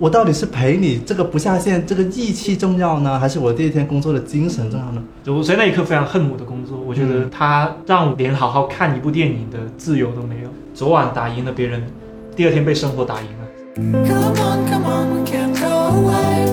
我到底是陪你这个不下线这个义气重要呢，还是我第一天工作的精神重要呢？我在那一刻非常恨我的工作，我觉得它让我连好好看一部电影的自由都没有。昨晚打赢了别人，第二天被生活打赢了。Come on, come on, we can't go away.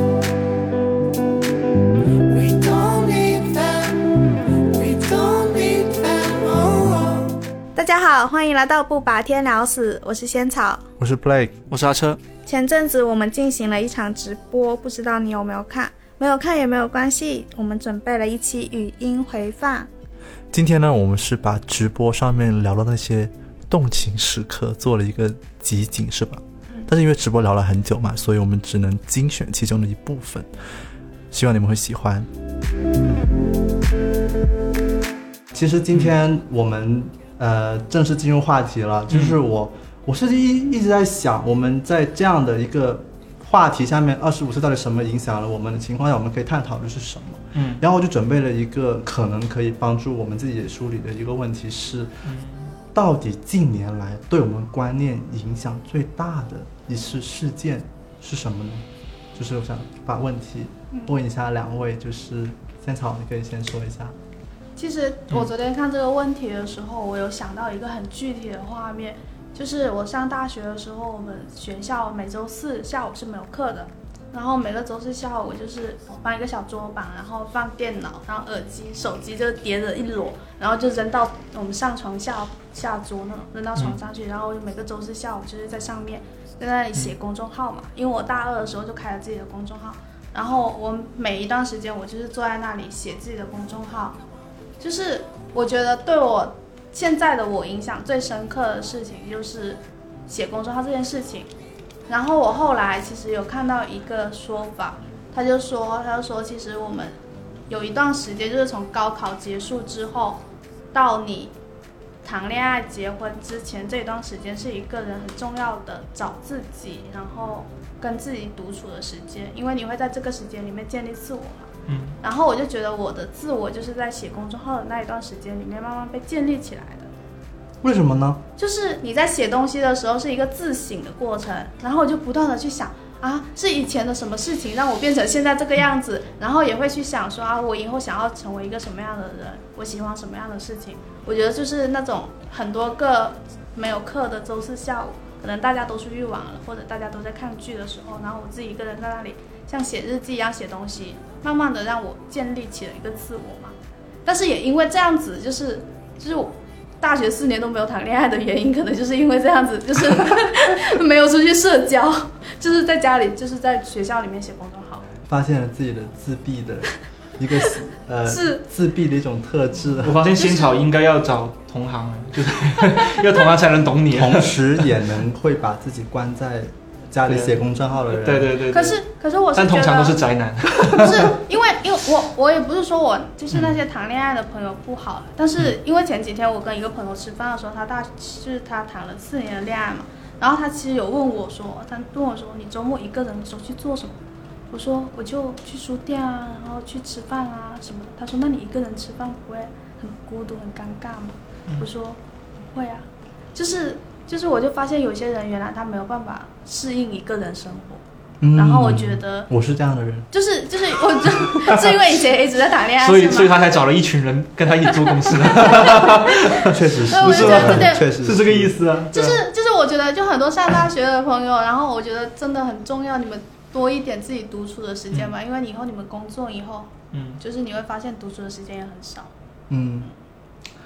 We don't need them. We don't need them. Oh, oh. 大家好，欢迎来到不把天聊死，我是仙草。我是 Blake，我是阿车，前阵子我们进行了一场直播，不知道你有没有看？没有看也没有关系，我们准备了一期语音回放。今天呢，我们是把直播上面聊的那些动情时刻做了一个集锦，是吧？但是因为直播聊了很久嘛，所以我们只能精选其中的一部分，希望你们会喜欢。其实今天我们呃正式进入话题了，就是我我是一一直在想，我们在这样的一个话题下面，二十五岁到底什么影响了我们的情况下，我们可以探讨的是什么？嗯然后我就准备了一个可能可以帮助我们自己也梳理的一个问题是，到底近年来对我们观念影响最大的一次事件是什么呢？就是我想把问题问一下两位，就是仙草，你可以先说一下。其实我昨天看这个问题的时候，我有想到一个很具体的画面，就是我上大学的时候，我们学校每周四下午是没有课的，然后每个周四下午就是搬一个小桌板，然后放电脑，然后耳机、手机就叠着一摞，然后就扔到我们上床下下桌那种扔到床上去，然后我就每个周四下午就是在上面在那里写公众号嘛，因为我大二的时候就开了自己的公众号，然后我每一段时间我就是坐在那里写自己的公众号。就是我觉得对我现在的我影响最深刻的事情就是写公众号这件事情。然后我后来其实有看到一个说法，他就说，他就说，其实我们有一段时间，就是从高考结束之后到你谈恋爱、结婚之前这一段时间，是一个人很重要的找自己，然后跟自己独处的时间，因为你会在这个时间里面建立自我嘛。嗯然后我就觉得我的自我就是在写公众号的那一段时间里面慢慢被建立起来的。为什么呢？就是你在写东西的时候是一个自省的过程，然后我就不断的去想啊，是以前的什么事情让我变成现在这个样子，然后也会去想说啊，我以后想要成为一个什么样的人，我喜欢什么样的事情。我觉得就是那种很多个没有课的周四下午，可能大家都出去玩了，或者大家都在看剧的时候，然后我自己一个人在那里像写日记一样写东西，慢慢的让我建立起了一个自我嘛。但是也因为这样子，就是就是我大学四年都没有谈恋爱的原因，可能就是因为这样子，就是 没有出去社交，就是在家里，就是在学校里面写公众号。发现了自己的自闭的一个呃 是自闭的一种特质，我发现仙草应该要找同行了，就是要同行才能懂你。同时也能会把自己关在家里写公众号的人。对对对，对可是可是我是，但通常都是宅男。不是因为因为我我也不是说我就是那些谈恋爱的朋友不好，但是因为前几天我跟一个朋友吃饭的时候，他大就是他谈了四年的恋爱嘛，然后他其实有问我说，他问我说你周末一个人的时候去做什么？我说我就去书店啊，然后去吃饭啊什么的。他说那你一个人吃饭不会很孤独很尴尬吗？我说不会啊，就是就是我就发现有些人原来他没有办法适应一个人生活，嗯。然后我觉得我是这样的人，就是就是我就是因为以前一直在谈恋爱，所以所以他才找了一群人跟他一起做公司，确实是，对我就觉得这点确实是。这个意思啊。就是就是我觉得就很多上大学的朋友，然后我觉得真的很重要，你们多一点自己独处的时间吧，因为以后你们工作以后，嗯，就是你会发现独处的时间也很少。嗯，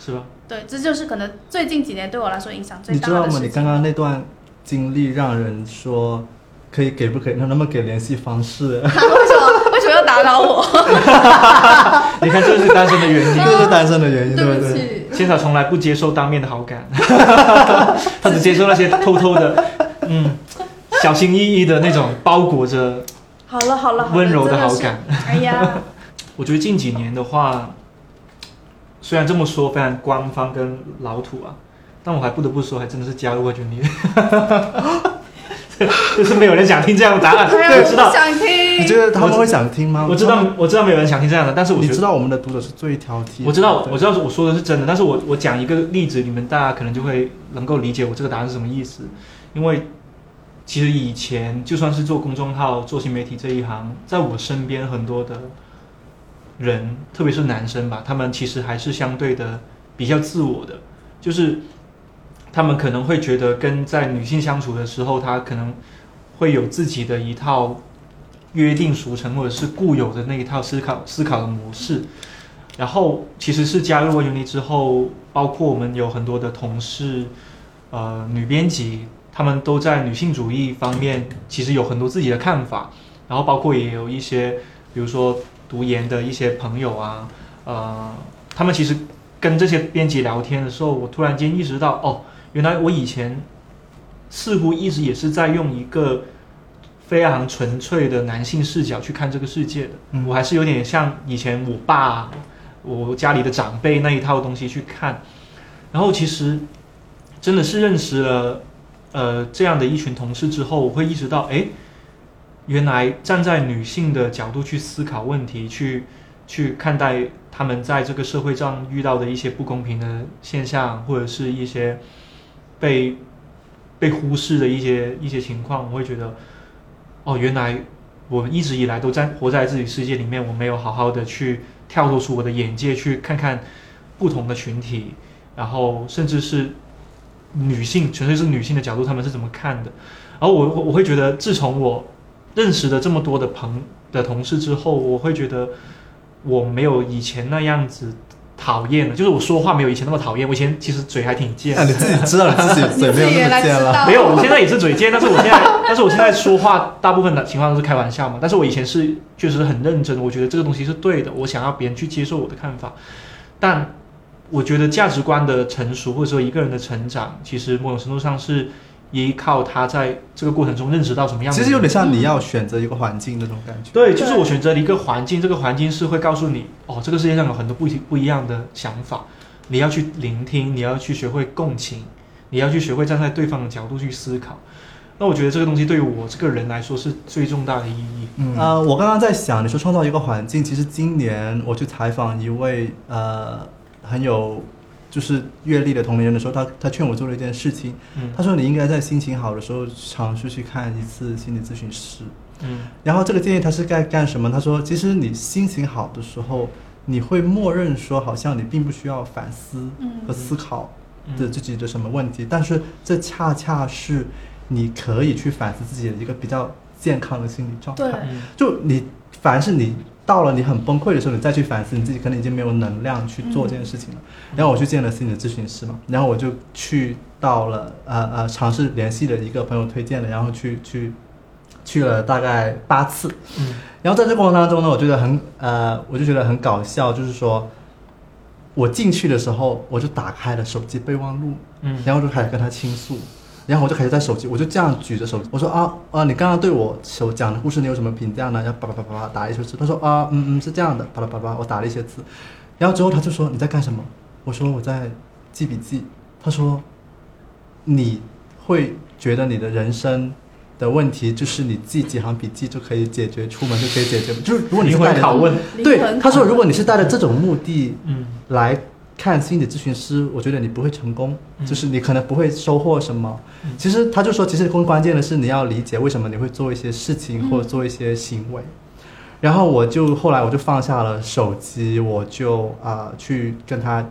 是吧？对，这就是可能最近几年对我来说影响最大的你知道吗？你刚刚那段经历让人说可以给不可以？能不能给联系方式？为什么为什么要打扰我？你看，这是单身的原因。这是单身的原因，对对不对？不起，仙草从来不接受当面的好感，他只接受那些偷偷的，嗯，小心翼翼的那种包裹着。好了好了好了，温柔的好感。哎呀，我觉得近几年的话，虽然这么说非常官方跟老土啊，但我还不得不说，还真的是加入冠军力。就是没有人想听这样的答案，哎呀，我知道，想听。你觉得他们会想听吗？我知道，我知道没有人想听这样的，但是我，你知道我们的读者是最挑剔。我知道，我知道我说的是真的，但是我我讲一个例子，你们大家可能就会能够理解我这个答案是什么意思，因为其实以前就算是做公众号、做新媒体这一行，在我身边很多的人，特别是男生吧，他们其实还是相对的比较自我的，就是他们可能会觉得跟在女性相处的时候，他可能会有自己的一套约定俗成或者是固有的那一套思考思考的模式。然后其实是加入了 Uni 之后，包括我们有很多的同事，呃，女编辑，他们都在女性主义方面其实有很多自己的看法。然后包括也有一些，比如说读研的一些朋友啊，呃，他们其实跟这些编辑聊天的时候，我突然间意识到，哦，原来我以前似乎一直也是在用一个非常纯粹的男性视角去看这个世界的。嗯我还是有点像以前我爸、我家里的长辈那一套东西去看。然后其实真的是认识了呃这样的一群同事之后，我会意识到，哎，原来站在女性的角度去思考问题，去去看待他们在这个社会上遇到的一些不公平的现象，或者是一些被被忽视的一些一些情况，我会觉得，哦，原来我们一直以来都在活在自己世界里面，我没有好好的去跳脱出我的眼界，去看看不同的群体，然后甚至是女性，纯粹是女性的角度，他们是怎么看的。然后我我我会觉得，自从我认识了这么多的朋的同事之后，我会觉得我没有以前那样子讨厌了，就是我说话没有以前那么讨厌。我以前其实嘴还挺贱那、你自己知道你自己嘴没有那么贱了。没有，我现在也是嘴贱，但是我现在，但是我现在说话大部分的情况都是开玩笑嘛。但是我以前是确实很认真，我觉得这个东西是对的，我想要别人去接受我的看法。但我觉得价值观的成熟，或者说一个人的成长，其实某种程度上是依靠他在这个过程中认识到什么样的。其实有点像你要选择一个环境那种感觉。对，就是我选择了一个环境，这个环境是会告诉你，哦，这个世界上有很多不一不一样的想法，你要去聆听，你要去学会共情，你要去学会站在对方的角度去思考。那我觉得这个东西对于我这个人来说是最重大的意义。嗯呃，我刚刚在想，你说创造一个环境，其实今年我去采访一位呃很有就是阅历的同龄人的时候，他他劝我做了一件事情，嗯他说你应该在心情好的时候尝试去看一次心理咨询师。嗯然后这个建议他是该干什么？他说，其实你心情好的时候，你会默认说，好像你并不需要反思嗯和思考嗯的自己的什么问题，但是这恰恰是你可以去反思自己的一个比较健康的心理状态。就你凡是你到了你很崩溃的时候，你再去反思你自己，可能已经没有能量去做这件事情了。然后我去见了心理咨询师嘛，然后我就去到了呃呃尝试联系了一个朋友推荐的，然后去去去了大概八次。嗯然后在这过程当中呢，我觉得很呃，我就觉得很搞笑，就是说我进去的时候，我就打开了手机备忘录，嗯然后就开始跟他倾诉，然后我就开始在手机，我就这样举着手机，我说啊啊，你刚刚对我所讲的故事，你有什么评价呢？然后叭叭叭叭叭打了一些字，他说啊嗯嗯是这样的，叭叭叭叭，我打了一些字，然后之后他就说你在干什么？我说我在记笔记。他说你会觉得你的人生的问题就是你记几行笔记就可以解决，出门就可以解决，就是如果你带着对他说如果你是带着这种目的嗯来看心理咨询师，我觉得你不会成功，嗯就是你可能不会收获什么。嗯其实他就说，其实更关键的是你要理解为什么你会做一些事情嗯或者做一些行为。然后我就后来我就放下了手机，我就啊、去跟他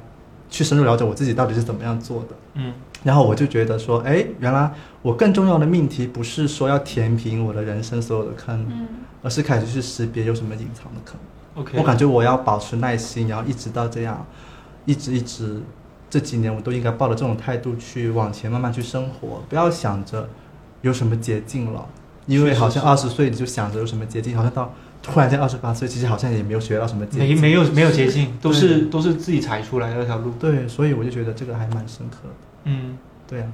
去深入了解我自己到底是怎么样做的。嗯然后我就觉得说，哎，原来我更重要的命题不是说要填平我的人生所有的坑，嗯而是开始去识别有什么隐藏的坑。，OK，我感觉我要保持耐心，然后一直到这样，一直一直这几年我都应该抱着这种态度去往前慢慢去生活，不要想着有什么捷径了，因为好像是二十岁你就想着有什么捷径，好像到突然间二十八岁，其实好像也没有学到什么捷径。没没有没有捷径，都是都是自己踩出来的那条路。对，所以我就觉得这个还蛮深刻的。嗯对啊，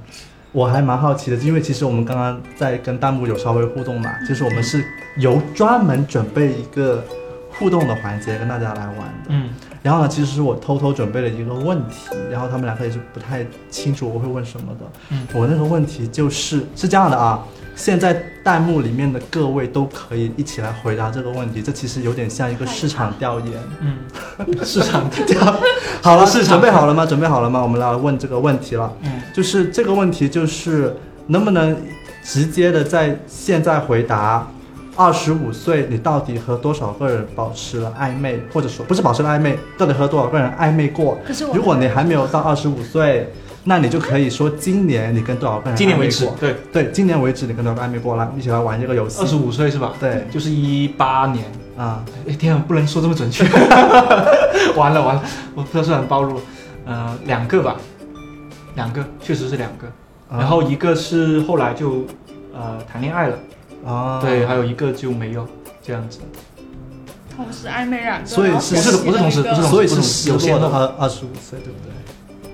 我还蛮好奇的，因为其实我们刚刚在跟弹幕有稍微互动嘛，就是我们是由专门准备一个互动的环节跟大家来玩的。嗯然后呢，其实是我偷偷准备了一个问题，然后他们两个也是不太清楚我会问什么的。嗯我那个问题就是是这样的啊，现在弹幕里面的各位都可以一起来回答这个问题，这其实有点像一个市场调研。嗯，市场这样，好了，市场准备好了吗？准备好了吗？我们来问这个问题了。嗯就是这个问题，就是能不能直接的在现在回答。二十五岁，你到底和多少个人保持了暧昧，或者说不是保持了暧昧，到底和多少个人暧昧过？可是我如果你还没有到二十五岁，那你就可以说今年你跟多少个人今年为暧昧过，止 对，对，今年为止你跟多少个暧昧过？来，一起来玩这个游戏。二十五岁是吧？对就是一八年。啊，哎天啊，不能说这么准确，完了完了，我不知道是很暴露。呃，两个吧，两个确实是两个，啊然后一个是后来就呃谈恋爱了，啊，对，还有一个就没有这样子。同时暧昧两个，所以不是不是同时所以是失有先后落的二二十五岁，对不对？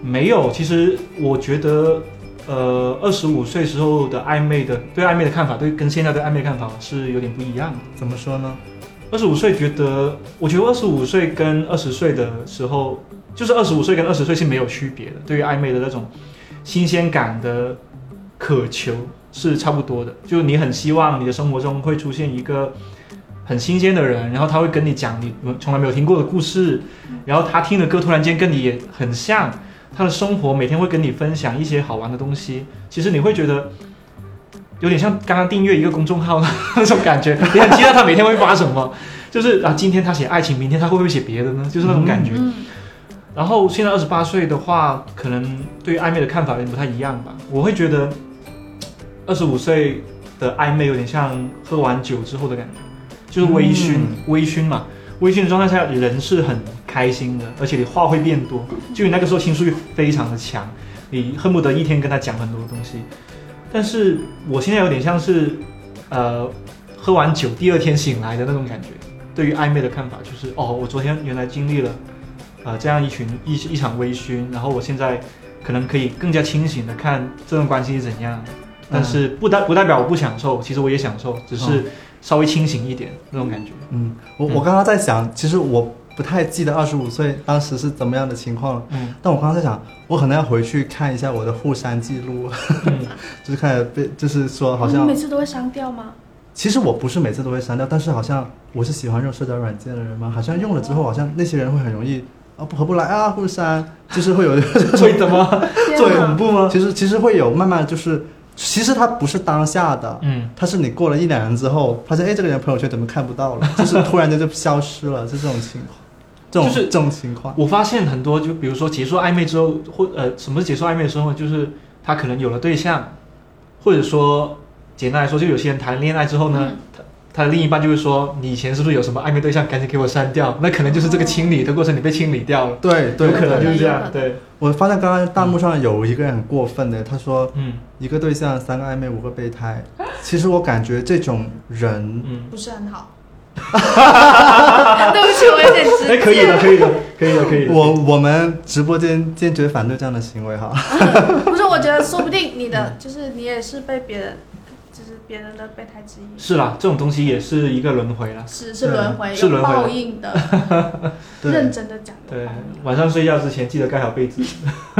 没有，其实我觉得，呃，二十五岁时候的暧昧的对暧昧的看法，对跟现在对暧昧的看法是有点不一样的。怎么说呢？二十五岁觉得，我觉得二十五岁跟二十岁的时候，就是二十五岁跟二十岁是没有区别的。对于暧昧的那种新鲜感的渴求是差不多的。就你很希望你的生活中会出现一个很新鲜的人，然后他会跟你讲你从来没有听过的故事，然后他听的歌突然间跟你也很像，他的生活每天会跟你分享一些好玩的东西。其实你会觉得。有点像刚刚订阅一个公众号的那种感觉，你很期待他每天会发什么，就是啊，今天他写爱情，明天他会不会写别的呢？就是那种感觉。嗯，然后现在二十八岁的话，可能对于暧昧的看法有点不太一样吧。我会觉得，二十五岁的暧昧有点像喝完酒之后的感觉，就是微醺，嗯微醺嘛。微醺的状态下，人是很开心的，而且你话会变多，就你那个时候倾诉欲非常的强，你恨不得一天跟他讲很多东西。但是我现在有点像是，呃，喝完酒第二天醒来的那种感觉。对于暧昧的看法就是，哦，我昨天原来经历了，呃，这样一群一一场微醺，然后我现在可能可以更加清醒的看这段关系是怎样。但是不代不代表我不享受，其实我也享受，只是稍微清醒一点那种感觉。嗯，我嗯我刚刚在想，其实我不太记得二十五岁当时是怎么样的情况了。嗯但我刚刚在想，我可能要回去看一下我的互删记录，嗯 就是看被，就是说好像你每，次都会删掉吗？其实我不是每次都会删掉，但是好像我是喜欢用社交软件的人嘛，好像用了之后，好像那些人会很容易啊不合不来啊互删，就是会有 会的吗？做恐怖吗？其实其实会有慢慢就是，其实他不是当下的，嗯，他是你过了一两年之后，发现哎这个人朋友圈怎么看不到了，就是突然间就消失了，是这种情况，这种就是这种情况。我发现很多，就比如说结束暧昧之后，或呃，什么是结束暧昧的时候？就是他可能有了对象，或者说简单来说，就有些人谈恋爱之后呢，嗯他他的另一半就会说，你以前是不是有什么暧昧对象？赶紧给我删掉。那可能就是这个清理的过程，你被清理掉了，对对，有可能就是这。样对，我发现刚刚弹幕上有一个人很过分的，他说嗯一个对象三个暧昧五个备胎，其实我感觉这种人，嗯，不是很好。对不起，我有点直哎，接。可以的，可以的，可以的，可以的。我我们直播间坚决反对这样的行为哈。不是，我觉得说不定你的就是你也是被别人，就是别人的备胎之一，是啦，这种东西也是一个轮回啦。是是轮回，是轮回报应的。对。认真的讲的对，，晚上睡觉之前记得盖好被子，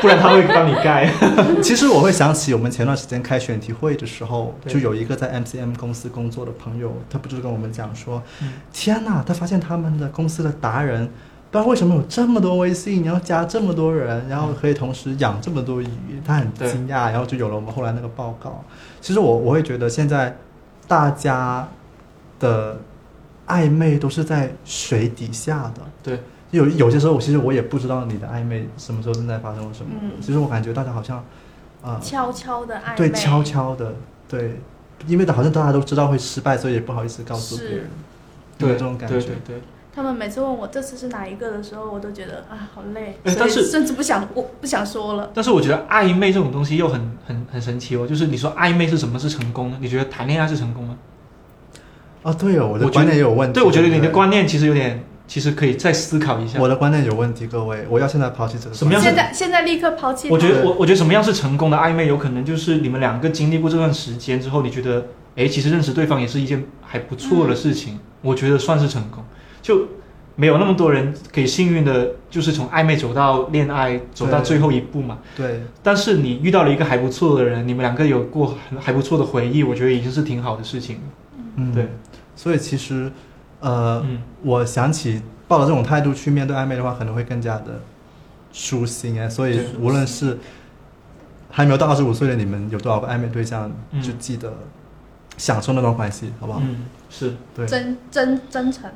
不然他会帮你盖。其实我会想起我们前段时间开选题会的时候，就有一个在 MCM 公司工作的朋友，他不就是跟我们讲说，嗯。天呐，他发现他们的公司的达人，不知道为什么有这么多微信，然后加这么多人，然后可以同时养这么多鱼，他很惊讶，然后就有了我们后来那个报告。其实我我会觉得现在大家的暧昧都是在水底下的，对，有有些时候，我其实我也不知道你的暧昧什么时候正在发生什么。嗯其实我感觉大家好像，啊、悄悄的暧昧，对，悄悄的，对，因为好像大家都知道会失败，所以也不好意思告诉别人，对，有这种感觉。对对对。他们每次问我这次是哪一个的时候，我都觉得啊好累，但是甚至不想我不想说了。但是我觉得暧昧这种东西又很很很神奇哦，就是你说暧昧是什么是成功呢？你觉得谈恋爱是成功吗？哦，对哦，我觉得观念也有问题。对，我觉得你的观念其实有点，其实可以再思考一下。我的观念有问题，各位，我要现在抛弃这个。什么样现在现在立刻抛弃。我觉得我我觉得什么样是成功的暧昧，有可能就是你们两个经历过这段时间之后，你觉得，哎，其实认识对方也是一件还不错的事情，我觉得算是成功。就没有那么多人可以幸运的，就是从暧昧走到恋爱，走到最后一步嘛。对，但是你遇到了一个还不错的人，你们两个有过很还不错的回忆，我觉得已经是挺好的事情了。嗯，对。所以其实，呃，嗯，我想起抱着这种态度去面对暧昧的话，可能会更加的舒心哎。所以无论是还没有到二十五岁的你们有多少个暧昧对象，嗯就记得享受那段关系，好不好？嗯，是对，真真真诚，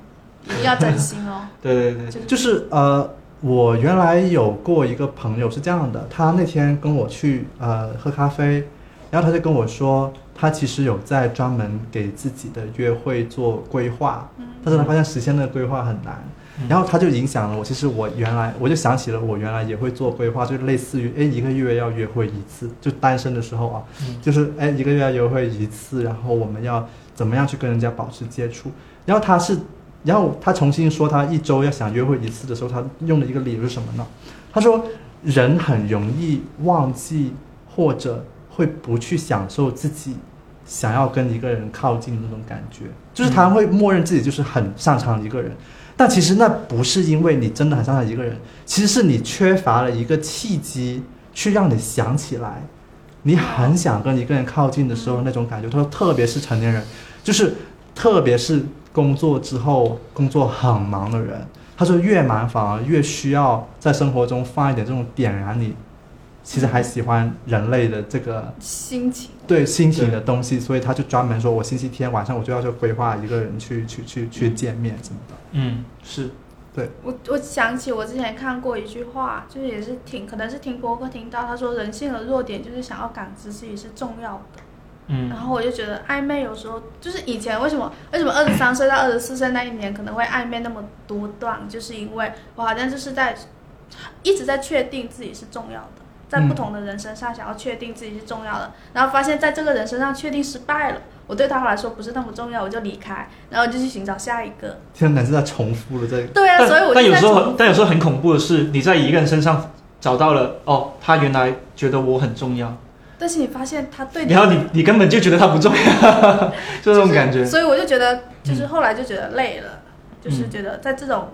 要真心哦。对对对，就是就是呃，我原来有过一个朋友是这样的，他那天跟我去呃喝咖啡，然后他就跟我说，他其实有在专门给自己的约会做规划，但是他发现实现那个规划很难。嗯然后他就影响了我。其实我原来我就想起了我原来也会做规划，就类似于哎一个月要约会一次，就单身的时候啊，嗯就是哎一个月要约会一次，然后我们要怎么样去跟人家保持接触。然后他是，然后他重新说他一周要想约会一次的时候，他用的一个理由是什么呢？他说人很容易忘记或者会不去享受自己想要跟一个人靠近的那种感觉，就是他会默认自己就是很擅长一个人。但其实那不是因为你真的很擅长一个人，其实是你缺乏了一个契机，去让你想起来，你很想跟一个人靠近的时候那种感觉。他说，特别是成年人，就是特别是工作之后工作很忙的人，他说越忙反而越需要在生活中放一点这种点燃你，其实还喜欢人类的这个心情。对心情的东西，所以他就专门说，我星期天晚上我就要去规划一个人去去去去见面什么的。嗯是，对我我想起我之前看过一句话，就是也是听，可能是听博客听到，他说人性的弱点就是想要感知自己是重要的。嗯然后我就觉得暧昧有时候就是以前为什么为什么二十三岁到二十四岁那一年可能会暧昧那么多段，就是因为我好像就是在一直在确定自己是重要的，在不同的人身上想要确定自己是重要的，然后发现在这个人身上确定失败了，我对他来说不是那么重要，我就离开，然后就去寻找下一个。天哪，是在重复了这个。对啊，所以我但有时候但有时候很恐怖的是，你在一个人身上找到了哦，他原来觉得我很重要，但是你发现他对你然后你你根本就觉得他不重要，就这种感觉。所以我就觉得，就是后来就觉得累了，就是嗯觉得在这种，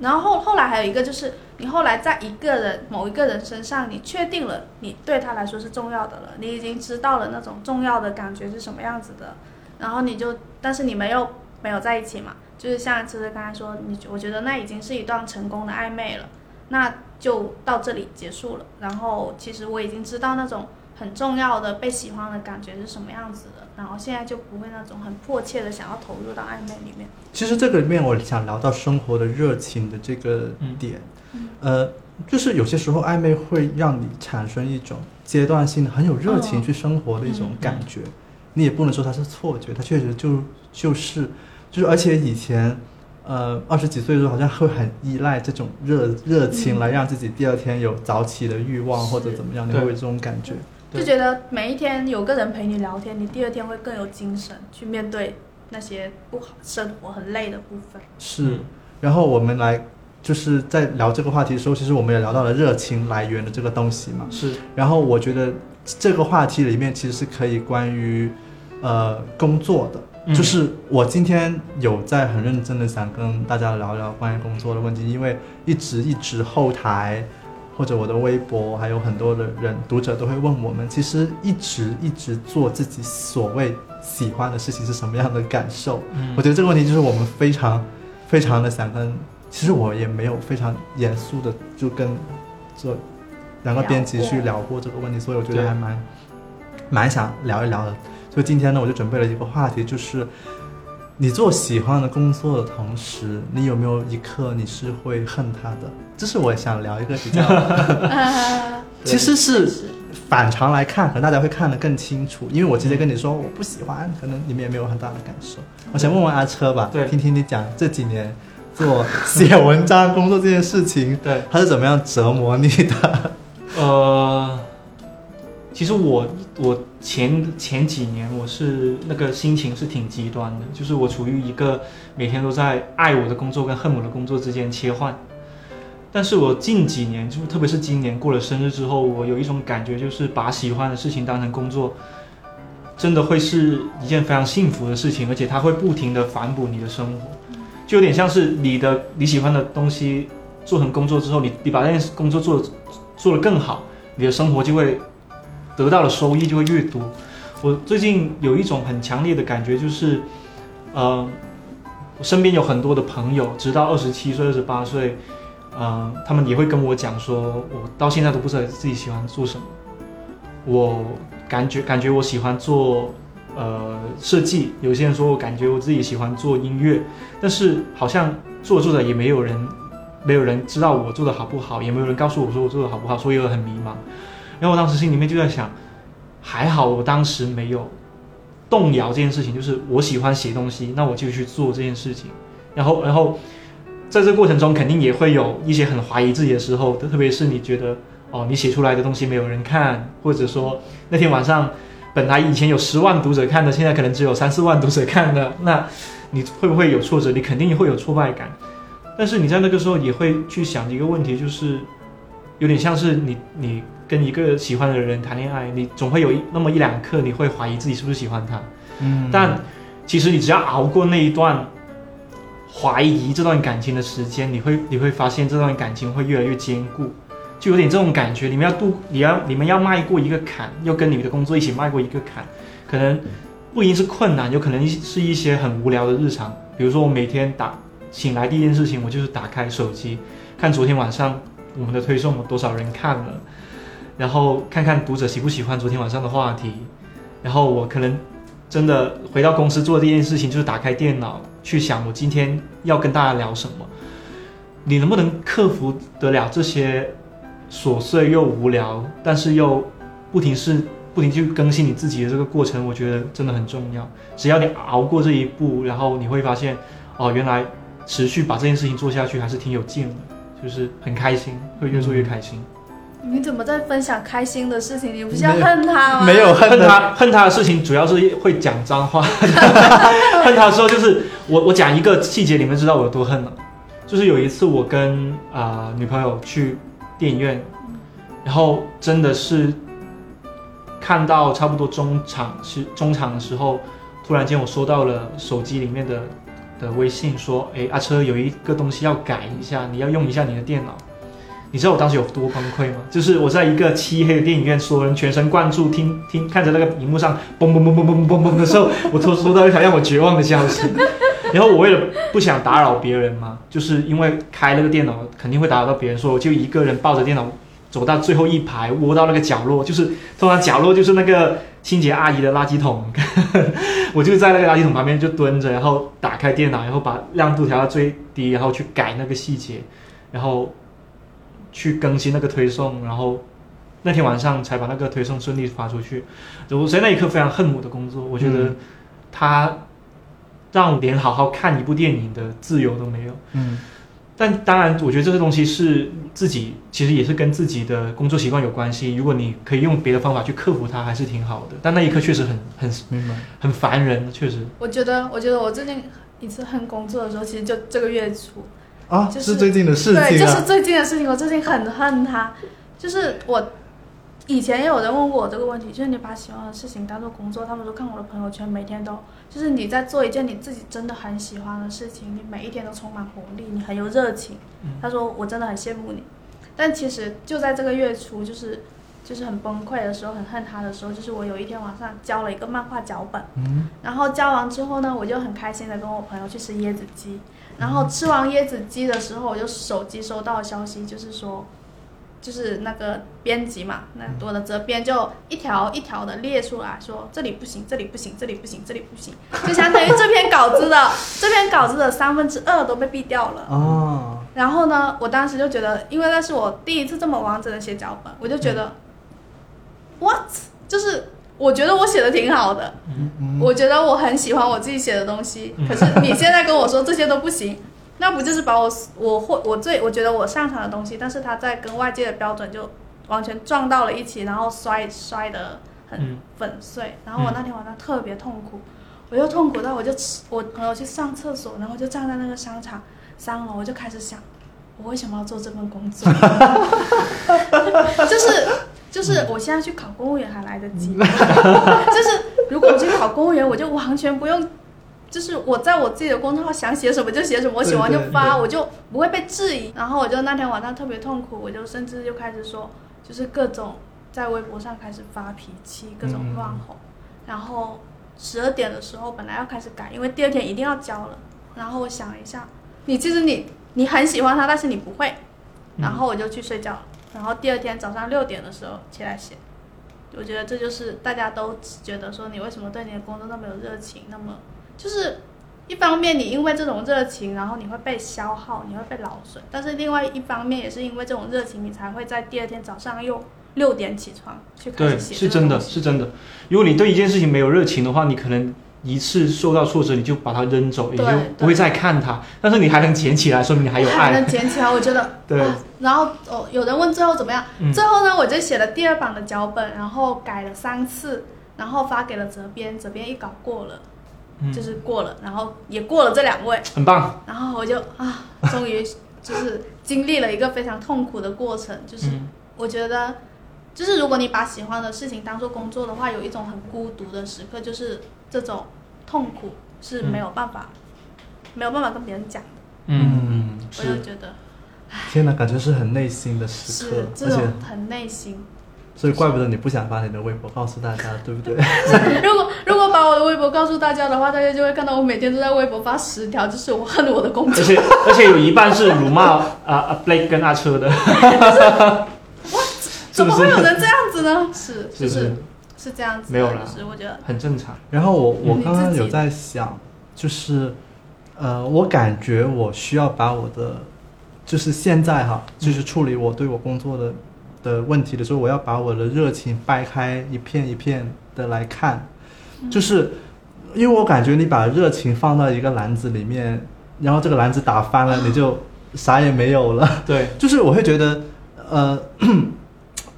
然后后后来还有一个就是，你后来在一个人某一个人身上，你确定了你对他来说是重要的了，你已经知道了那种重要的感觉是什么样子的，然后你就，但是你们又没有在一起嘛，就是像其实刚才说，你我觉得那已经是一段成功的暧昧了，那就到这里结束了。然后其实我已经知道那种很重要的被喜欢的感觉是什么样子的，然后现在就不会那种很迫切的想要投入到暧昧里面。其实这个里面我想聊到生活的热情的这个点，呃，就是有些时候暧昧会让你产生一种阶段性的很有热情哦去生活的一种感觉，你也不能说它是错觉，它确实就就是就是，而且以前。呃，二十几岁的时候好像会很依赖这种热热情嗯来让自己第二天有早起的欲望或者怎么样，你会有这种感觉？对。就觉得每一天有个人陪你聊天，你第二天会更有精神去面对那些不好生活很累的部分。是。嗯，然后我们来就是在聊这个话题的时候，其实我们也聊到了热情来源的这个东西嘛。是，然后我觉得这个话题里面其实是可以关于呃工作的，嗯。就是我今天有在很认真的想跟大家聊聊关于工作的问题，因为一直一直后台或者我的微博，还有很多的人读者都会问我们，其实一直一直做自己所谓喜欢的事情是什么样的感受？嗯我觉得这个问题就是我们非常非常的想跟，其实我也没有非常严肃的就跟这两个编辑去聊过这个问题，所以我觉得还蛮蛮想聊一聊的。所以今天呢，我就准备了一个话题，就是你做喜欢的工作的同时，你有没有一刻你是会恨他的？这是我想聊一个比较，啊，其实是是反常来看，可能大家会看得更清楚。因为我直接跟你说我不喜欢，可能你们也没有很大的感受。我想问问阿车吧，对听听你讲这几年做写文章工作这件事情，对，他是怎么样折磨你的？呃，其实我我前前几年我是那个心情是挺极端的，就是我处于一个每天都在爱我的工作跟恨我的工作之间切换。但是我近几年，就特别是今年过了生日之后，我有一种感觉，就是把喜欢的事情当成工作，真的会是一件非常幸福的事情，而且它会不停的反哺你的生活，就有点像是你的你喜欢的东西做成工作之后，你你把那件工作做做得更好，你的生活就会得到的收益就会越多。我最近有一种很强烈的感觉，就是，呃，我身边有很多的朋友，直到二十七岁、二十八岁，呃，他们也会跟我讲说，我到现在都不知道自己喜欢做什么。我感觉感觉我喜欢做呃设计，有些人说我感觉我自己喜欢做音乐，但是好像做着做着也没有人没有人知道我做的好不好，也没有人告诉我说我做的好不好，所以我很迷茫。然后我当时心里面就在想，还好我当时没有动摇这件事情，就是我喜欢写东西，那我就去做这件事情。然后，然后在这过程中，肯定也会有一些很怀疑自己的时候，特别是你觉得哦，你写出来的东西没有人看，或者说那天晚上本来以前有十万读者看的，现在可能只有三四万读者看的，那你会不会有挫折？你肯定会有挫败感。但是你在那个时候也会去想一个问题，就是有点像是你你跟一个喜欢的人谈恋爱，你总会有一那么一两刻你会怀疑自己是不是喜欢他，嗯但其实你只要熬过那一段怀疑这段感情的时间，你会你会发现这段感情会越来越坚固，就有点这种感觉。你们要度，你要你们要迈过一个坎，要跟你的工作一起迈过一个坎，可能不一定是困难，有可能是一些很无聊的日常。比如说我每天打醒来第一件事情，我就是打开手机，看昨天晚上我们的推送有多少人看了，然后看看读者喜不喜欢昨天晚上的话题，然后我可能真的回到公司做的第一件事情就是打开电脑去想我今天要跟大家聊什么。你能不能克服得了这些琐碎又无聊，但是又不停是不停去更新你自己的这个过程？我觉得真的很重要。只要你熬过这一步，然后你会发现，哦，原来持续把这件事情做下去还是挺有劲的，就是很开心，会越做越开心。你怎么在分享开心的事情？你不是要恨他吗？没有恨他，恨他的事情主要是会讲脏话。恨他的时候，就是我我讲一个细节，你们知道我有多恨了。就是有一次我跟啊、女朋友去电影院，然后真的是看到差不多中场是中场的时候，突然间我收到了手机里面的的微信说，哎，阿车有一个东西要改一下，你要用一下你的电脑。你知道我当时有多崩溃吗？就是我在一个漆黑的电影院，所有人全神贯注听听看着那个荧幕上嘣嘣嘣嘣嘣嘣嘣的时候，我突收到一条让我绝望的消息。然后我为了不想打扰别人嘛，就是因为开那个电脑肯定会打扰到别人，所以我就一个人抱着电脑走到最后一排，窝到那个角落，就是通常角落就是那个清洁阿姨的垃圾桶，我就在那个垃圾桶旁边就蹲着，然后打开电脑，然后把亮度调到最低，然后去改那个细节，然后去更新那个推送，然后那天晚上才把那个推送顺利发出去。我在那一刻非常恨我的工作，我觉得嗯它让我连好好看一部电影的自由都没有。嗯但当然，我觉得这些东西是自己，其实也是跟自己的工作习惯有关系。如果你可以用别的方法去克服它，还是挺好的。但那一刻确实很很明白。很烦人，确实。我觉得，我觉得我最近一次恨工作的时候，其实就这个月初，啊，就是是最近的事情啊。对，就是最近的事情。我最近很恨他，就是我以前也有人问过我这个问题，就是你把喜欢的事情当做工作，他们说看我的朋友圈，每天都就是你在做一件你自己真的很喜欢的事情，你每一天都充满活力，你很有热情。嗯他说我真的很羡慕你，但其实就在这个月初，就是就是很崩溃的时候，很恨他的时候，就是我有一天晚上交了一个漫画脚本。嗯然后交完之后呢，我就很开心的跟我朋友去吃椰子鸡。然后吃完椰子鸡的时候，我就手机收到消息，就是说，就是那个编辑嘛，那我的责编就一条一条的列出来说，这里不行，这里不行，这里不行，这里不行，就相当于这篇稿子的这篇稿子的三分之二都被毙掉了。哦，然后呢，我当时就觉得，因为那是我第一次这么完整的写脚本，我就觉得、w h a t 就是我觉得我写的挺好的，嗯我觉得我很喜欢我自己写的东西，嗯。可是你现在跟我说这些都不行，那不就是把我我或我最我觉得我擅长的东西，但是它在跟外界的标准就完全撞到了一起，然后摔摔的很嗯。粉碎。然后我那天晚上特别痛苦，我又痛苦到我就吃我朋友去上厕所，然后就站在那个商场三楼，我就开始想，我为什么要做这份工作？就是就是我现在去考公务员还来得及，就是如果我去考公务员，我就完全不用。就是我在我自己的公众号想写什么就写什么，我写完就发，我就不会被质疑。然后我就那天晚上特别痛苦，我就甚至就开始说，就是各种在微博上开始发脾气，各种乱吼。然后十二点的时候本来要开始改，因为第二天一定要交了。然后我想了一下，你其实你你很喜欢他，但是你不会。然后我就去睡觉了。然后第二天早上六点的时候起来写，我觉得这就是大家都觉得说你为什么对你的工作那么有热情，那么就是一方面你因为这种热情，然后你会被消耗，你会被劳损，但是另外一方面也是因为这种热情，你才会在第二天早上又六点起床去开对，始写。是真的，是真的。如果你对一件事情没有热情的话，你可能一次受到挫折，你就把它扔走，你就不会再看它。但是你还能捡起来，说明你还有爱还能。捡起来，我觉得 对啊然后哦，有人问最后怎么样？嗯最后呢，我就写了第二版的脚本，然后改了三次，然后发给了责编，责编一稿过了，嗯就是过了，然后也过了这两位，很棒。然后我就啊，终于就是经历了一个非常痛苦的过程，就是嗯我觉得，就是如果你把喜欢的事情当做工作的话，有一种很孤独的时刻，就是这种痛苦是没有办法，没有办法跟别人讲的。嗯，我就是觉得天哪，感觉是很内心的时刻是，这种很内心。所以怪不得你不想把你的微博告诉大家，对不对？如果如果把我的微博告诉大家的话，大家就会看到我每天都在微博发十条，就是我恨我的工作。而且而且有一半是辱骂啊啊 Blake 跟阿车的，是 怎？么会有人这样子呢？是，是不就是是这样子，没有啦就是我觉得很正常。然后我我刚刚有在想，就是呃，我感觉我需要把我的，就是现在哈，就是处理我对我工作的的问题的时候，我要把我的热情掰开一片一片的来看，就是因为我感觉你把热情放到一个篮子里面，然后这个篮子打翻了，你就啥也没有了。对，就是我会觉得，呃，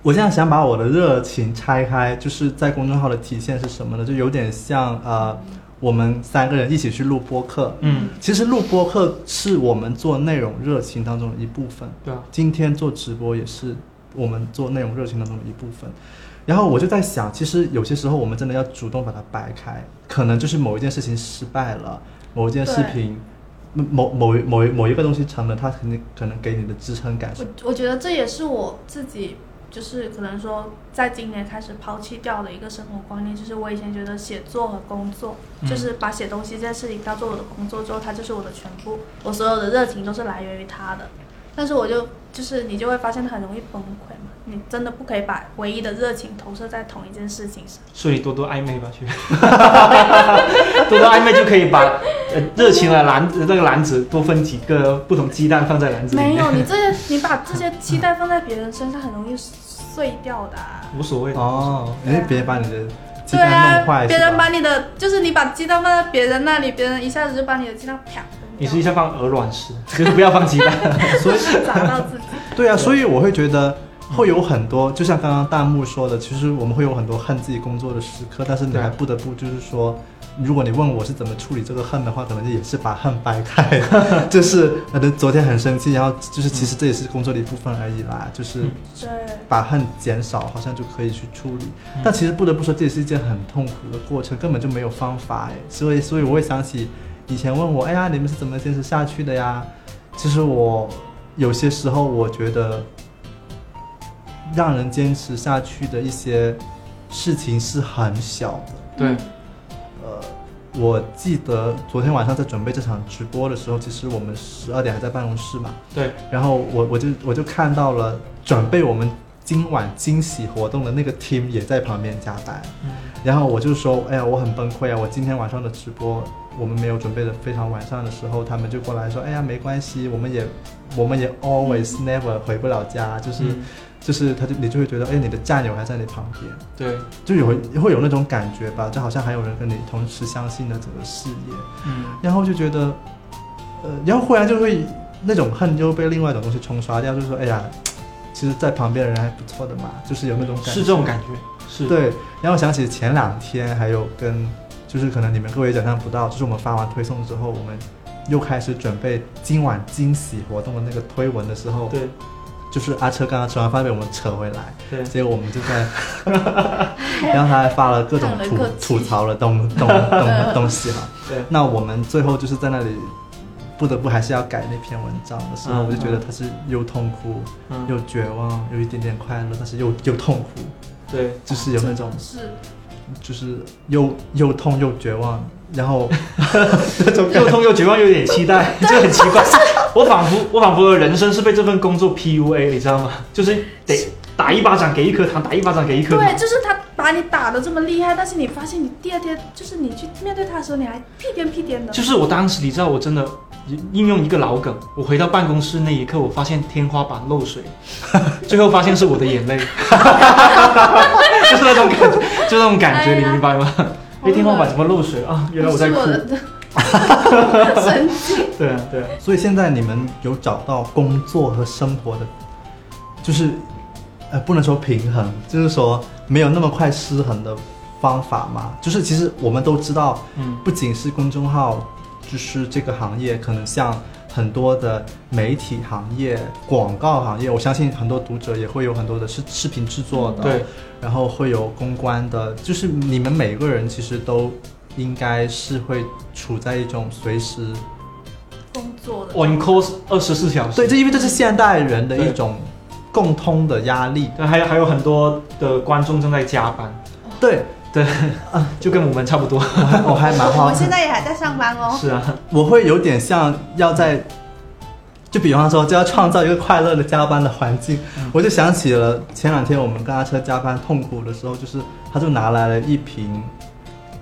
我现在想把我的热情拆开，就是在公众号的体现是什么呢？就有点像呃，我们三个人一起去录播客。嗯，其实录播客是我们做内容热情当中的一部分。对啊，今天做直播也是我们做内容热情当中的一部分。然后我就在想，其实有些时候我们真的要主动把它掰开，可能就是某一件事情失败了，某一件视对频，某某一某一某一个东西成了，它肯定可能给你的支撑感是我我觉得这也是我自己，就是可能说，在今年开始抛弃掉的一个生活观念，就是我以前觉得写作和工作，嗯就是把写东西这件事情当做我的工作之后，它就是我的全部，我所有的热情都是来源于它的。但是我就就是你就会发现它很容易崩溃嘛，你真的不可以把唯一的热情投射在同一件事情上。所以多多暧昧吧，去，多多暧昧就可以把呃热情的篮子这个篮子多分几个不同鸡蛋放在篮子里面。没有，你这些 你把这些期待放在别人身上，很容易碎掉的啊、无所谓。哦，因为别人把你的鸡对蛋弄坏，啊，别人把你的，就是你把鸡蛋放在别人那里，别人一下子就把你的鸡蛋啪你是一下放鹅卵石，就是不要放鸡蛋。所以砸到自己。对啊，所以我会觉得会有很多，就像刚刚弹幕说的，其实我们会有很多恨自己工作的时刻，但是你还不得不就是说，如果你问我是怎么处理这个恨的话，可能也是把恨掰开，就是可能昨天很生气，然后就是其实这也是工作的一部分而已啦，就是把恨减少，好像就可以去处理。但其实不得不说，这也是一件很痛苦的过程，根本就没有方法哎。所以，所以我会想起以前问我，哎呀，你们是怎么坚持下去的呀？其实我有些时候我觉得，让人坚持下去的一些事情是很小的。对，呃，我记得昨天晚上在准备这场直播的时候，其实我们十二点还在办公室嘛，对，然后我我就我就看到了准备我们今晚惊喜活动的那个 team 也在旁边加班，嗯。然后我就说，哎呀，我很崩溃啊！我今天晚上的直播我们没有准备的非常完善的时候，他们就过来说，哎呀，没关系，我们也我们也 always never 回不了家，就是、嗯就是他就你就会觉得，哎，你的战友还在你旁边，对，就有会有那种感觉吧，就好像还有人跟你同时相信了整个事业，嗯，然后就觉得，呃，然后忽然就会那种恨就被另外一种东西冲刷掉，就是说，哎呀，其实，在旁边的人还不错的嘛，就是有那种感觉，是这种感觉，是，对。然后想起前两天还有跟，就是可能你们各位想象不到，就是我们发完推送之后，我们又开始准备今晚惊喜活动的那个推文的时候，对，就是阿车刚刚吃完饭被我们扯回来，对，结果我们就在，然后他还发了各种吐吐槽的东 东东东西哈。对，那我们最后就是在那里不得不还是要改那篇文章的时候，嗯我就觉得他是又痛苦、嗯，又绝望，有一点点快乐，但是又又痛苦，对，就是有那种是。就是又又痛又绝望，然后 又痛又绝望，又有点期待，就很奇怪。我仿佛我仿佛的人生是被这份工作 PUA，你知道吗？就是得打一巴掌给一颗糖，打一巴掌给一颗糖对，。就是他把你打的这么厉害，但是你发现你第二天就是你去面对他的时候，你还屁颠屁颠的。就是我当时，你知道，我真的应用一个老梗，我回到办公室那一刻，我发现天花板漏水，最后发现是我的眼泪，就是那种感觉，就那种感觉，哎你明白吗？哎，天花板怎么漏水啊？原来我在哭。对啊，对啊。所以现在你们有找到工作和生活的，就是，呃，不能说平衡，就是说没有那么快失衡的方法嘛。就是其实我们都知道，嗯，不仅是公众号，就是这个行业，可能像很多的媒体行业、广告行业，我相信很多读者也会有很多的是视频制作的，对，然后会有公关的，就是你们每个人其实都应该是会处在一种随时工作的 on call 二十四小时。对，这因为这是现代人的一种共通的压力。对，还有还有很多的观众正在加班，对，就跟我们差不多。我还我还蛮我好我，现在也还在上班哦。是啊，我会有点像要在，就比方说就要创造一个快乐的加班的环境。嗯我就想起了前两天我们跟阿车加班痛苦的时候，就是他就拿来了一瓶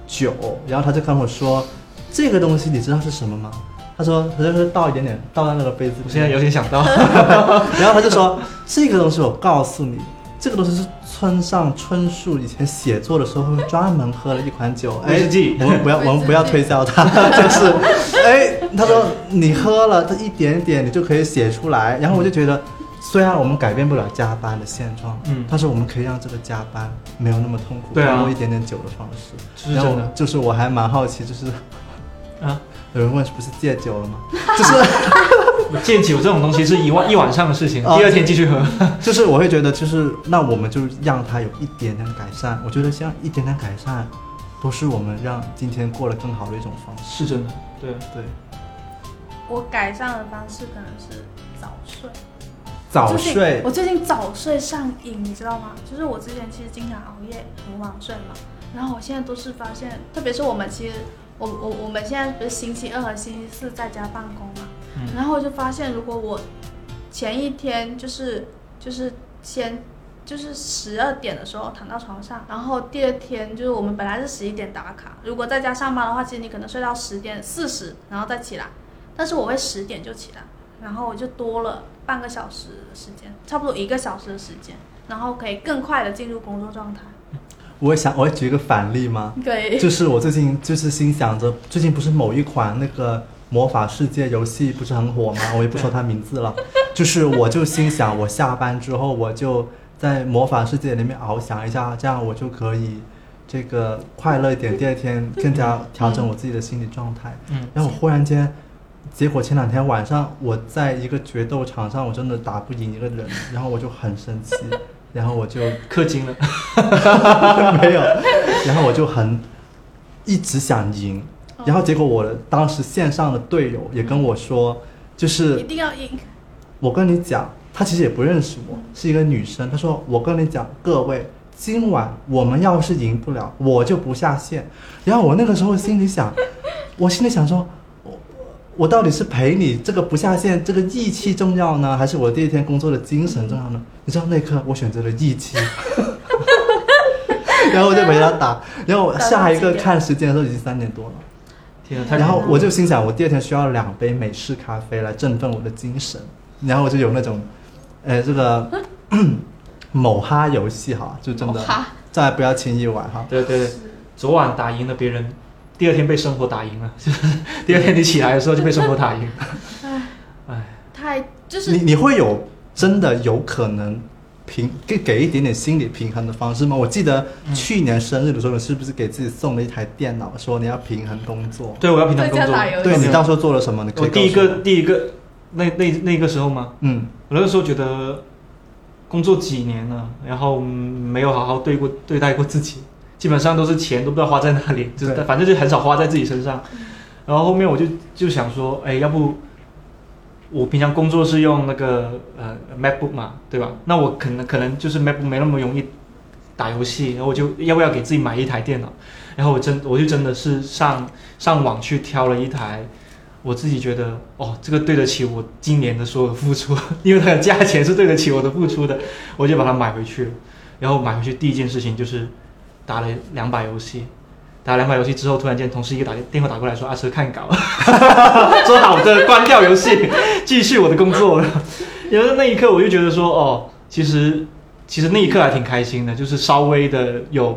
酒，然后他就跟我说：“这个东西你知道是什么吗？”他说：“他就是倒一点点，倒在那个杯子里。”我现在有点想到，然后他就说：“这个东西我告诉你，这个东西是村上春树以前写作的时候专门喝了一款酒。哎威士忌，我们不要，我们不要推销它，就是，哎，他说你喝了这一点点，你就可以写出来。然后我就觉得，虽然我们改变不了加班的现状，嗯但是我们可以让这个加班没有那么痛苦，对啊通过一点点酒的方式。是然后就是我还蛮好奇，就是啊。有人问是不是戒酒了吗？就是戒酒这种东西是一晚一晚上的事情，哦第二天继续喝。就是我会觉得，就是那我们就让它有一点点改善。我觉得像一点点改善，都是我们让今天过得更好的一种方式。是真的，对，对，我改善的方式可能是早睡。早睡我最近早睡上瘾，你知道吗？就是我之前其实经常熬夜，很晚睡嘛。然后我现在都是发现，特别是我们其实，我我我们现在不是星期二和星期四在家办公嘛，嗯然后我就发现，如果我前一天就是就是先就是十二点的时候躺到床上，然后第二天就是我们本来是十一点打卡，如果在家上班的话，其实你可能睡到十点四十，然后再起来，但是我会十点就起来，然后我就多了半个小时的时间，差不多一个小时的时间，然后可以更快的进入工作状态。我会想，我会举一个反例吗？对，就是我最近就是心想着，最近不是某一款那个魔法世界游戏不是很火吗？我也不说它名字了，就是我就心想，我下班之后我就在魔法世界里面翱翔一下，这样我就可以这个快乐一点，第二天更加调整我自己的心理状态。嗯，然后我忽然间，结果前两天晚上我在一个决斗场上，我真的打不赢一个人，然后我就很生气，然后我就氪金了。没有，然后我就很一直想赢，然后结果我的当时线上的队友也跟我说，就是一定要赢。我跟你讲，她其实也不认识我，是一个女生，她说我跟你讲，各位。今晚我们要是赢不了，我就不下线。然后我那个时候心里想，我心里想说，我我到底是陪你这个不下线，这个义气重要呢，还是我第一天工作的精神重要呢？你知道那一刻我选择了义气，然后我就陪他打，然后下一个看时间的时候已经三点多了，天啊，然后我就心想，我第二天需要两杯美式咖啡来振奋我的精神，然后我就有那种，呃，这个 某哈游戏哈，就真的哈，再不要轻易玩哈。对对对，昨晚打赢了别人，第二天被生活打赢了，就 是第二天你起来的时候就被生活打赢。哎，太就是你你会有真的有可能平给给一点点心理平衡的方式吗？我记得去年生日的时候，你是不是给自己送了一台电脑，说你要平衡工作？对，我要平衡工作。对你到时候做了什么？你可以我第一个第一个那那那个时候吗？嗯我那个时候觉得工作几年了，然后、嗯没有好好对过对待过自己，基本上都是钱都不知道花在哪里，就是反正就很少花在自己身上。然后后面我就就想说，哎，要不我平常工作是用那个呃 MacBook 嘛，对吧？那我可能可能就是 MacBook 没那么容易打游戏，然后我就要不要给自己买一台电脑？然后我真我就真的是上上网去挑了一台我自己觉得哦，这个对得起我今年的所有付出，因为它的价钱是对得起我的付出的，我就把它买回去了。然后买回去第一件事情就是打了两把游戏，打两把游戏之后，突然间同事一个打电话打过来说阿车看稿，说好的关掉游戏，继续我的工作。然后那一刻我就觉得说哦，其实其实那一刻还挺开心的，就是稍微的有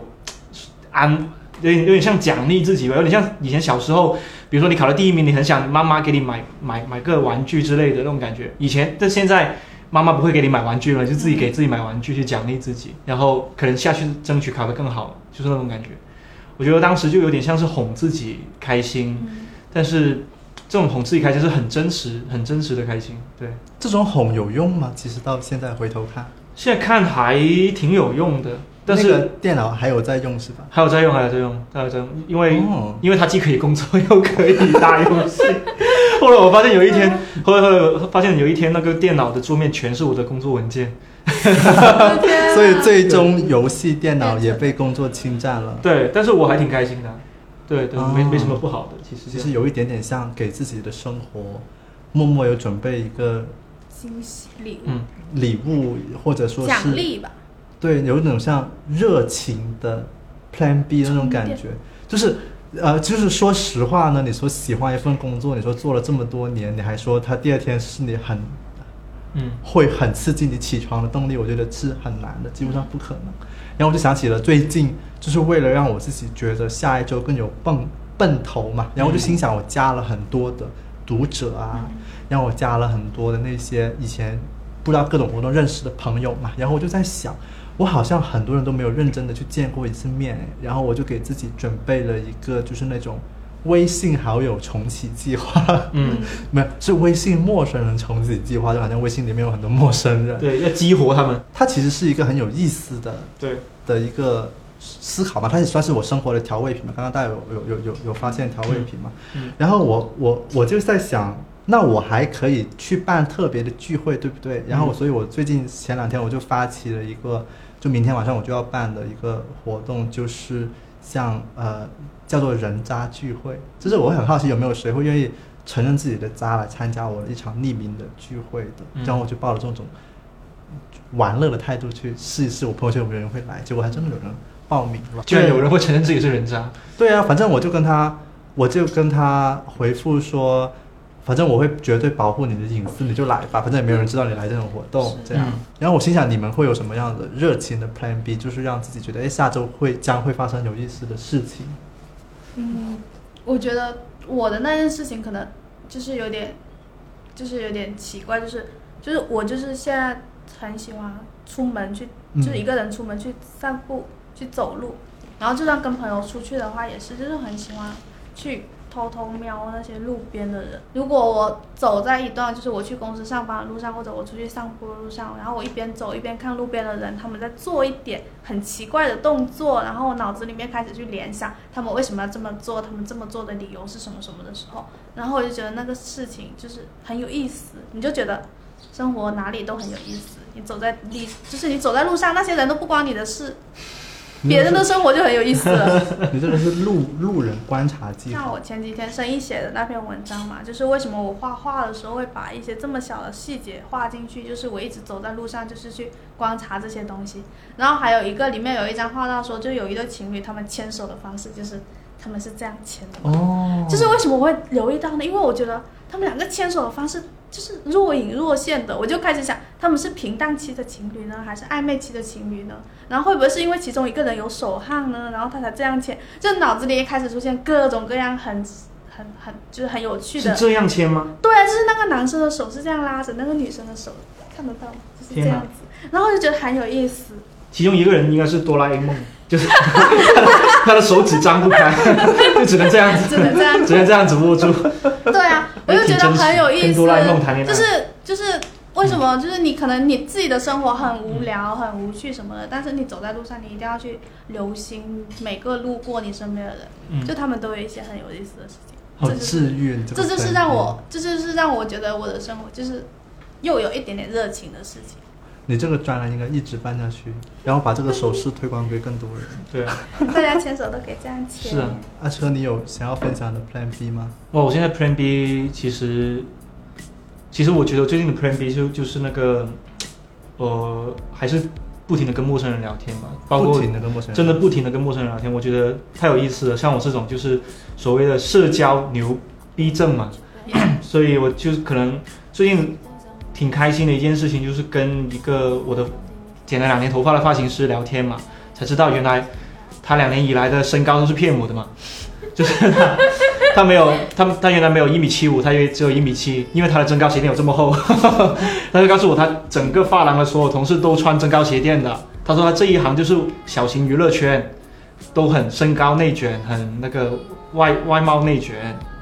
安，有点有点像奖励自己吧，有点像以前小时候，比如说你考了第一名，你很想妈妈给你买买买个玩具之类的那种感觉。以前但现在妈妈不会给你买玩具了，就自己给自己买玩具去奖励自己，然后可能下去争取考得更好，就是那种感觉。我觉得当时就有点像是哄自己开心，但是这种哄自己开心是很真实、很真实的开心。对，这种哄有用吗？其实到现在回头看，现在看还挺有用的，但是、那个电脑还有在用是吧？还有在用，还有在用，还有在用，因为、哦因为它既可以工作又可以打游戏。后来我发现有一天，后来后来我发现有一天那个电脑的桌面全是我的工作文件。所以最终游戏电脑也被工作侵占了。对，但是我还挺开心的。对对，没哦没什么不好的，其实其实有一点点像给自己的生活默默有准备一个惊喜礼物、嗯，礼物，或者说是奖励吧。对，有一种像热情的 Plan B 的那种感觉，就是呃，就是说实话呢，你说喜欢一份工作，你说做了这么多年，你还说他第二天是你很嗯。会很刺激你起床的动力，我觉得是很难的，基本上不可能。然后我就想起了最近，就是为了让我自己觉得下一周更有奔奔头嘛，然后我就心想，我加了很多的读者啊，然后我加了很多的那些以前不知道各种活动认识的朋友嘛，然后我就在想，我好像很多人都没有认真的去见过一次面，哎然后我就给自己准备了一个就是那种微信好友重启计划，嗯，没有是微信陌生人重启计划，就好像微信里面有很多陌生人，对，要激活他们。它其实是一个很有意思的对，的一个思考嘛，它也算是我生活的调味品嘛。刚刚大家有有有有有发现调味品嘛？嗯然后我我我就在想，那我还可以去办特别的聚会，对不对？然后所以，我最近前两天我就发起了一个，就明天晚上我就要办的一个活动，就是像呃叫做人渣聚会，就是我很好奇有没有谁会愿意承认自己的渣来参加我的一场匿名的聚会的，嗯然后我就抱着这种玩乐的态度去试一试，我朋友圈有没有人会来，结果还真的有人报名了，居然有人会承认自己是人渣。对啊，反正我就跟他，我就跟他回复说，反正我会绝对保护你的隐私，你就来吧，反正也没有人知道你来这种活动，这样。嗯然后我心想，你们会有什么样的热情的 Plan B，就是让自己觉得，哎，下周会将会发生有意思的事情。嗯，我觉得我的那件事情可能就是有点，就是有点奇怪，就是就是我就是现在很喜欢出门去，嗯。就是一个人出门去散步、去走路，然后就算跟朋友出去的话，也是就是很喜欢去偷偷瞄那些路边的人。如果我走在一段就是我去公司上班的路上，或者我出去散步的路上，然后我一边走一边看路边的人，他们在做一点很奇怪的动作，然后我脑子里面开始去联想他们为什么要这么做，他们这么做的理由是什么什么的时候，然后我就觉得那个事情就是很有意思，你就觉得生活哪里都很有意思。你走在你就是你走在路上，那些人都不关你的事，别人的生活就很有意思了。你这个是路路人观察记。像我前几天生意写的那篇文章嘛，就是为什么我画画的时候会把一些这么小的细节画进去，就是我一直走在路上，就是去观察这些东西。然后还有一个里面有一张画到说，就有一对情侣他们牵手的方式，就是他们是这样牵的。哦，就是为什么我会留意到呢？因为我觉得他们两个牵手的方式就是若隐若现的，我就开始想，他们是平淡期的情侣呢，还是暧昧期的情侣呢？然后会不会是因为其中一个人有手汗呢，然后他才这样牵？就脑子里开始出现各种各样很很很就是很有趣的。是这样签吗？对啊，就是那个男生的手是这样拉着，那个女生的手看得到？就是这样子，然后我就觉得很有意思。其中一个人应该是哆啦 A 梦，就是他的他的手指张不开，就只能这样子，只能这样只能这样子握住。对啊，我就觉得很有意思，跟哆啦 A 梦谈恋爱就是就是为什么？就是你可能你自己的生活很无聊、很无趣什么的，但是你走在路上，你一定要去留心每个路过你身边的人，嗯就他们都有一些很有意思的事情。好这就是治愈，你这就是让我，这就是让我觉得我的生活就是又有一点点热情的事情。你这个专栏应该一直办下去，然后把这个手势推广给更多人。对啊，大家牵手都可以这样牵。是啊。阿车，你有想要分享的 Plan B 吗？哇，我现在 Plan B 其实，其实我觉得最近的 Plan B 就就是那个，呃，还是不停的跟陌生人聊天吧，包括停的跟陌生人，真的不停的跟陌生人聊天，我觉得太有意思了。像我这种就是所谓的社交牛逼症嘛，所以我就可能最近挺开心的一件事情，就是跟一个我的剪了两年头发的发型师聊天嘛，才知道原来他两年以来的身高都是骗我的嘛，就是他他没有他他原来没有一米七五，他以为只有一米七，因为他的增高鞋垫有这么厚，他就告诉我他整个发廊的所有同事都穿增高鞋垫的，他说他这一行就是小型娱乐圈，都很身高内卷，很那个外外貌内卷，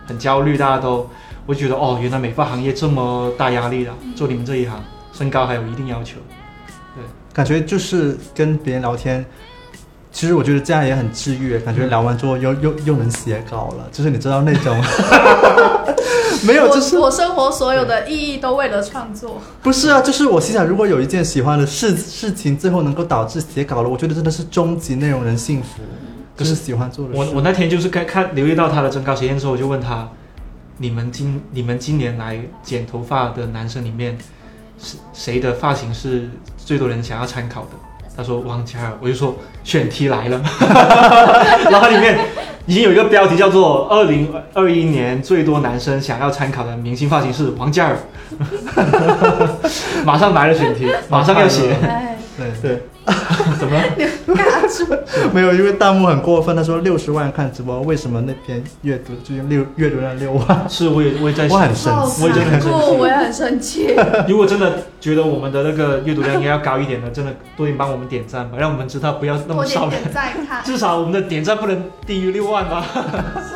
很焦虑，大家都，我觉得哦，原来美发行业这么大压力的，做你们这一行，身高还有一定要求。对。感觉就是跟别人聊天，其实我觉得这样也很治愈，感觉聊完之后又又又能写稿了，就是你知道那种，没有，就是我我生活所有的意义都为了创作。不是啊，就是我心想，如果有一件喜欢的事事情，最后能够导致写稿了，我觉得真的是终极内容人幸福，就是喜欢做的事。我我那天就是看看留意到他的增高实验之后，我就问他，你们今你们今年来剪头发的男生里面，谁谁的发型是最多人想要参考的？他说王嘉尔，我就说选题来了，然后它里面已经有一个标题叫做“二零二一年最多男生想要参考的明星发型是王嘉尔”，马上来了选题，马上要写，哎，对对，怎么了？尬住。没有，因为弹幕很过分，他说六十万看直播，为什么那篇阅读就六阅读量六万？是我也我也在我很想，生气我也真的很生气，我也很生气。如果真的觉得我们的那个阅读量应该要高一点的，真的多点帮我们点赞吧，让我们知道不要那么少人，点点赞看。至少我们的点赞不能低于六万吧。是